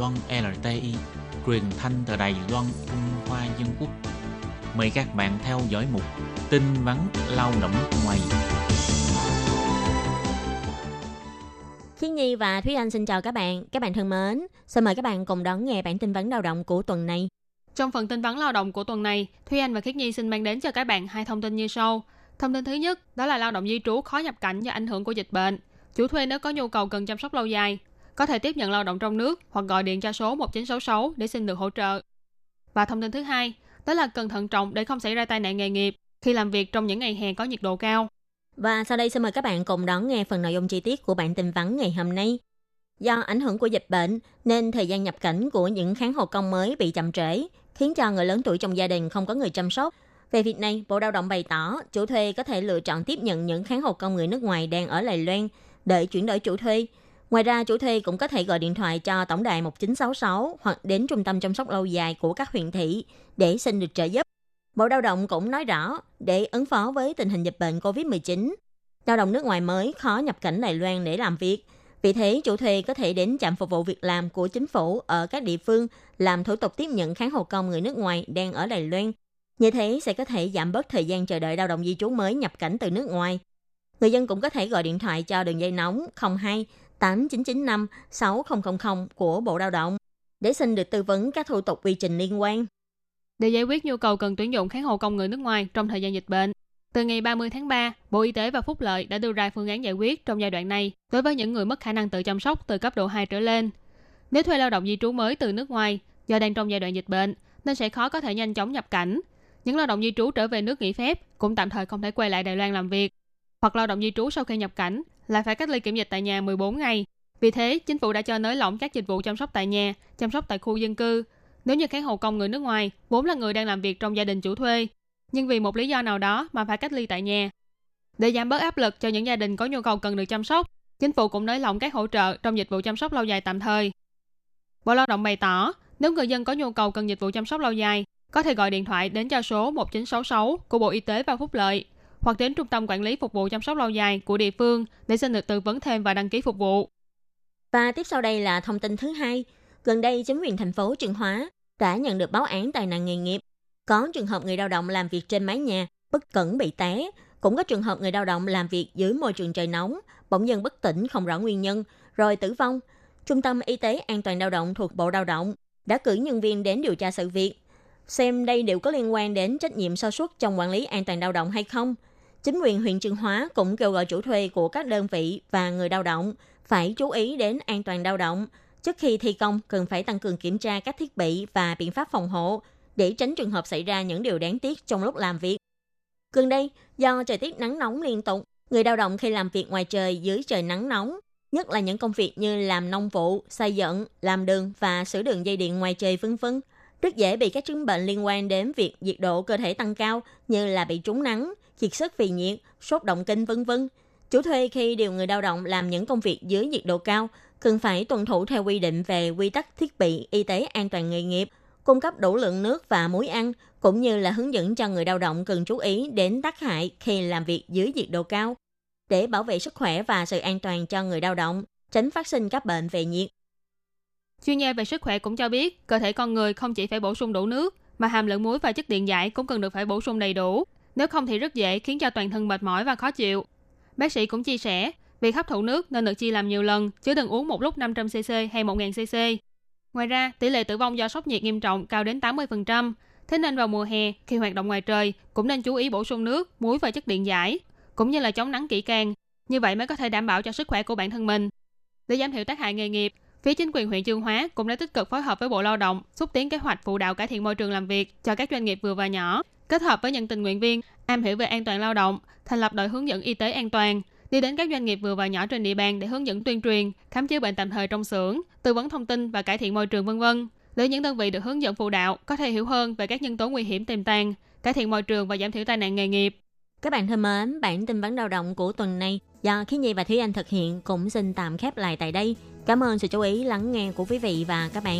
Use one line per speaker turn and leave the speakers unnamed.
Loan LTI, truyền thanh từ Đài Loan, Trung Hoa Dân Quốc. Mời các bạn theo dõi mục tin vắn lao động ngoài.
Khiết Nhi và Thúy Anh xin chào các bạn. Các bạn thân mến, xin mời các bạn cùng đón nghe bản tin vấn lao động của tuần này.
Trong phần tin vắn lao động của tuần này, Thúy Anh và Khiết Nhi xin mang đến cho các bạn hai thông tin như sau. Thông tin thứ nhất, đó là lao động di trú khó nhập cảnh do ảnh hưởng của dịch bệnh. Chủ thuê nếu có nhu cầu cần chăm sóc lâu dài, có thể tiếp nhận lao động trong nước hoặc gọi điện cho số 1966 để xin được hỗ trợ. Và thông tin thứ hai, đó là cần thận trọng để không xảy ra tai nạn nghề nghiệp khi làm việc trong những ngày hè có nhiệt độ cao.
Và sau đây xin mời các bạn cùng đón nghe phần nội dung chi tiết của bản tin vắn ngày hôm nay. Do ảnh hưởng của dịch bệnh nên thời gian nhập cảnh của những kháng hộ công mới bị chậm trễ, khiến cho người lớn tuổi trong gia đình không có người chăm sóc. Về việc này, Bộ Lao động bày tỏ chủ thuê có thể lựa chọn tiếp nhận những kháng hộ công người nước ngoài đang ở Lài Loan để chuyển đổi chủ thuê. Ngoài ra, chủ thuê cũng có thể gọi điện thoại cho tổng đài 1966 hoặc đến trung tâm chăm sóc lâu dài của các huyện thị để xin được trợ giúp. Bộ Lao động cũng nói rõ, để ứng phó với tình hình dịch bệnh COVID-19, lao động nước ngoài mới khó nhập cảnh Đài Loan để làm việc. Vì thế, chủ thuê có thể đến trạm phục vụ việc làm của chính phủ ở các địa phương làm thủ tục tiếp nhận kháng hộ công người nước ngoài đang ở Đài Loan. Như thế sẽ có thể giảm bớt thời gian chờ đợi lao động di trú mới nhập cảnh từ nước ngoài. Người dân cũng có thể gọi điện thoại cho đường dây nóng 02 8995 6000 của Bộ Lao động để xin được tư vấn các thủ tục quy trình liên quan.
Để giải quyết nhu cầu cần tuyển dụng kháng hộ công người nước ngoài trong thời gian dịch bệnh, từ ngày 30 tháng 3, Bộ Y tế và Phúc lợi đã đưa ra phương án giải quyết trong giai đoạn này đối với những người mất khả năng tự chăm sóc từ cấp độ 2 trở lên. Nếu thuê lao động di trú mới từ nước ngoài do đang trong giai đoạn dịch bệnh nên sẽ khó có thể nhanh chóng nhập cảnh. Những lao động di trú trở về nước nghỉ phép cũng tạm thời không thể quay lại Đài Loan làm việc. Hoặc lao động di trú sau khi nhập cảnh lại phải cách ly kiểm dịch tại nhà 14 ngày. Vì thế, chính phủ đã cho nới lỏng các dịch vụ chăm sóc tại nhà, chăm sóc tại khu dân cư. Nếu như kháng hộ công người nước ngoài vốn là người đang làm việc trong gia đình chủ thuê, nhưng vì một lý do nào đó mà phải cách ly tại nhà. Để giảm bớt áp lực cho những gia đình có nhu cầu cần được chăm sóc, chính phủ cũng nới lỏng các hỗ trợ trong dịch vụ chăm sóc lâu dài tạm thời. Bộ Lao động bày tỏ, nếu người dân có nhu cầu cần dịch vụ chăm sóc lâu dài, có thể gọi điện thoại đến cho số 1966 của Bộ Y tế và Phúc lợi hoặc đến Trung tâm Quản lý Phục vụ chăm sóc lâu dài của địa phương để xin được tư vấn thêm và đăng ký phục vụ.
Và tiếp sau đây là thông tin thứ hai. Gần đây, chính quyền thành phố Trường Hóa đã nhận được báo án tai nạn nghề nghiệp. Có trường hợp người lao động làm việc trên mái nhà, bất cẩn bị té. Cũng có trường hợp người lao động làm việc dưới môi trường trời nóng, bỗng dưng bất tỉnh không rõ nguyên nhân, rồi tử vong. Trung tâm Y tế An toàn lao động thuộc Bộ Lao động đã cử nhân viên đến điều tra sự việc, xem đây đều có liên quan đến trách nhiệm sơ suất trong quản lý an toàn lao động hay không. Chính quyền huyện Trường Hóa cũng kêu gọi chủ thuê của các đơn vị và người lao động phải chú ý đến an toàn lao động. Trước khi thi công, cần phải tăng cường kiểm tra các thiết bị và biện pháp phòng hộ để tránh trường hợp xảy ra những điều đáng tiếc trong lúc làm việc. Gần đây, do thời tiết nắng nóng liên tục, người lao động khi làm việc ngoài trời dưới trời nắng nóng, nhất là những công việc như làm nông vụ, xây dựng, làm đường và sửa đường dây điện ngoài trời vân vân, rất dễ bị các chứng bệnh liên quan đến việc nhiệt độ cơ thể tăng cao như là bị trúng nắng, kiệt sức vì nhiệt, sốt động kinh vân vân. Chủ thuê khi điều người lao động làm những công việc dưới nhiệt độ cao cần phải tuân thủ theo quy định về quy tắc thiết bị y tế an toàn nghề nghiệp, cung cấp đủ lượng nước và muối ăn, cũng như là hướng dẫn cho người lao động cần chú ý đến tác hại khi làm việc dưới nhiệt độ cao để bảo vệ sức khỏe và sự an toàn cho người lao động, tránh phát sinh các bệnh về nhiệt.
Chuyên gia về sức khỏe cũng cho biết, cơ thể con người không chỉ phải bổ sung đủ nước, mà hàm lượng muối và chất điện giải cũng cần được phải bổ sung đầy đủ. Nếu không thì rất dễ khiến cho toàn thân mệt mỏi và khó chịu. Bác sĩ cũng chia sẻ, việc hấp thụ nước nên được chia làm nhiều lần, chứ đừng uống một lúc 500cc hay 1000cc. Ngoài ra, tỷ lệ tử vong do sốc nhiệt nghiêm trọng cao đến 80%. Thế nên vào mùa hè, khi hoạt động ngoài trời, cũng nên chú ý bổ sung nước, muối và chất điện giải, cũng như là chống nắng kỹ càng. Như vậy mới có thể đảm bảo cho sức khỏe của bản thân mình. Để giảm thiểu tác hại nghề nghiệp, phía chính quyền huyện Chương Hóa cũng đã tích cực phối hợp với Bộ Lao động, xúc tiến kế hoạch phụ đạo cải thiện môi trường làm việc cho các doanh nghiệp vừa và nhỏ, kết hợp với những tình nguyện viên am hiểu về an toàn lao động, thành lập đội hướng dẫn y tế an toàn, đi đến các doanh nghiệp vừa và nhỏ trên địa bàn để hướng dẫn tuyên truyền, khám chữa bệnh tạm thời trong xưởng, tư vấn thông tin và cải thiện môi trường vân vân. Để những đơn vị được hướng dẫn phụ đạo có thể hiểu hơn về các nhân tố nguy hiểm tiềm tàng, cải thiện môi trường và giảm thiểu tai nạn nghề nghiệp.
Các bạn thân mến, bản tin vấn lao động của tuần này do Khí Nhi và Thúy Anh thực hiện cũng xin tạm khép lại tại đây. Cảm ơn sự chú ý lắng nghe của quý vị và các bạn.